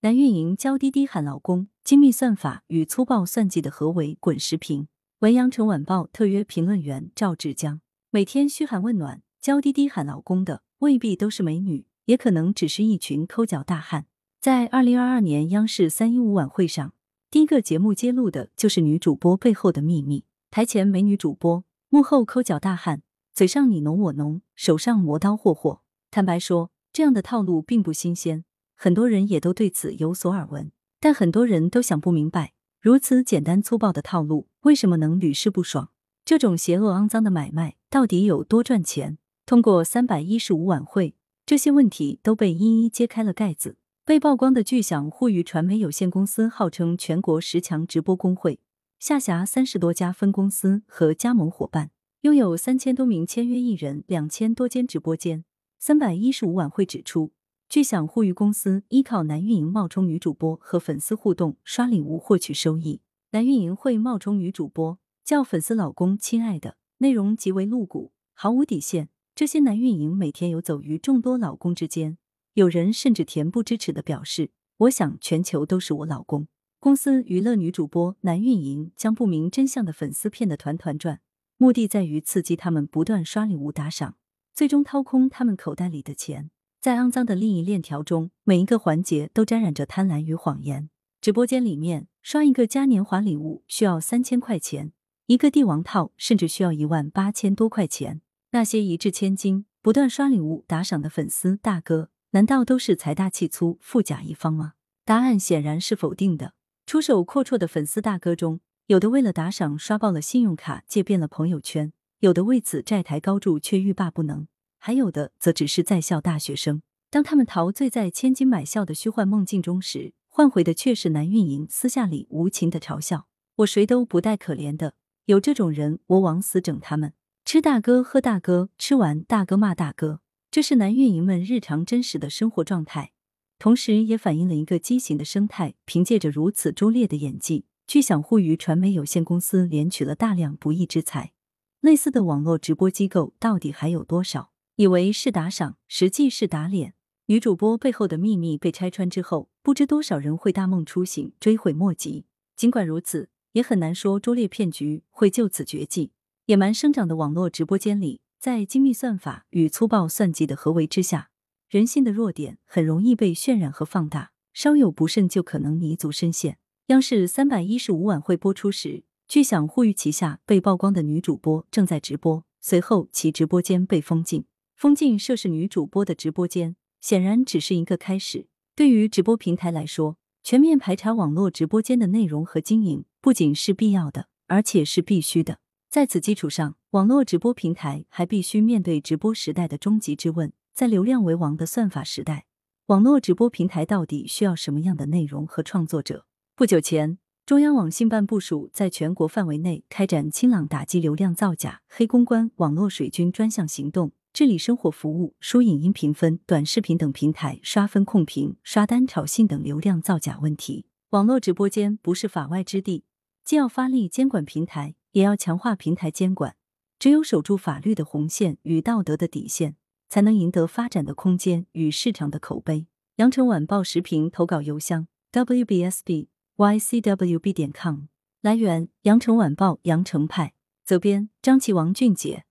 男运营娇滴滴喊老公，精密算法与粗暴算计的何为？滚石屏。文阳城晚报特约评论员赵志江。每天嘘寒问暖、娇滴滴喊老公的，未必都是美女，也可能只是一群抠脚大汉。在二零二二年央视三一五晚会上，第一个节目揭露的就是女主播背后的秘密：台前美女主播，幕后抠脚大汉，嘴上你侬我侬，手上磨刀霍霍。坦白说，这样的套路并不新鲜，很多人也都对此有所耳闻。但很多人都想不明白，如此简单粗暴的套路，为什么能屡试不爽？这种邪恶肮脏的买卖到底有多赚钱？通过三百一十五晚会，这些问题都被一一揭开了盖子。被曝光的巨响互娱传媒有限公司号称全国十强直播工会，下辖三十多家分公司和加盟伙伴，拥有三千多名签约艺人，两千多间直播间。三百一十五晚会指出，巨响互娱公司依靠男运营冒充女主播和粉丝互动刷礼物获取收益，男运营会冒充女主播。叫粉丝老公亲爱的，内容极为露骨，毫无底线。这些男运营每天游走于众多老公之间，有人甚至恬不知耻的表示：“我想全球都是我老公。”公司娱乐女主播、男运营将不明真相的粉丝骗得团团转，目的在于刺激他们不断刷礼物打赏，最终掏空他们口袋里的钱。在肮脏的利益链条中，每一个环节都沾染着贪婪与谎言。直播间里面刷一个嘉年华礼物需要三千块钱。一个帝王套甚至需要一万八千多块钱。那些一掷千金、不断刷礼物打赏的粉丝大哥，难道都是财大气粗、富甲一方吗？答案显然是否定的。出手阔绰的粉丝大哥中，有的为了打赏刷爆了信用卡，借遍了朋友圈；有的为此债台高筑却欲罢不能；还有的则只是在校大学生。当他们陶醉在千金买笑的虚幻梦境中时，换回的却是男运营私下里无情的嘲笑：“我谁都不带可怜的。”有这种人，我往死整他们！吃大哥，喝大哥，吃完大哥骂大哥，这是男运营们日常真实的生活状态，同时也反映了一个畸形的生态。凭借着如此拙劣的演技，巨响互娱传媒有限公司连取了大量不义之财。类似的网络直播机构到底还有多少？以为是打赏，实际是打脸。女主播背后的秘密被拆穿之后，不知多少人会大梦初醒，追悔莫及。尽管如此。也很难说拙劣骗局会就此绝迹。野蛮生长的网络直播间里，在精密算法与粗暴算计的合围之下，人性的弱点很容易被渲染和放大，稍有不慎就可能泥足深陷。央视三百一十五晚会播出时，巨响呼吁旗下被曝光的女主播正在直播，随后其直播间被封禁。封禁涉事女主播的直播间，显然只是一个开始。对于直播平台来说，全面排查网络直播间的内容和经营。不仅是必要的，而且是必须的。在此基础上，网络直播平台还必须面对直播时代的终极之问：在流量为王的算法时代，网络直播平台到底需要什么样的内容和创作者？不久前，中央网信办部署在全国范围内开展清朗打击流量造假、黑公关、网络水军专项行动，治理生活服务、书影音评分、短视频等平台刷分控评、刷单炒信等流量造假问题。网络直播间不是法外之地。既要发力监管平台，也要强化平台监管。只有守住法律的红线与道德的底线，才能赢得发展的空间与市场的口碑。羊城晚报时评投稿邮箱：wbsbycwb 点 com。来源：羊城晚报羊城派。责编：张琪、王俊杰。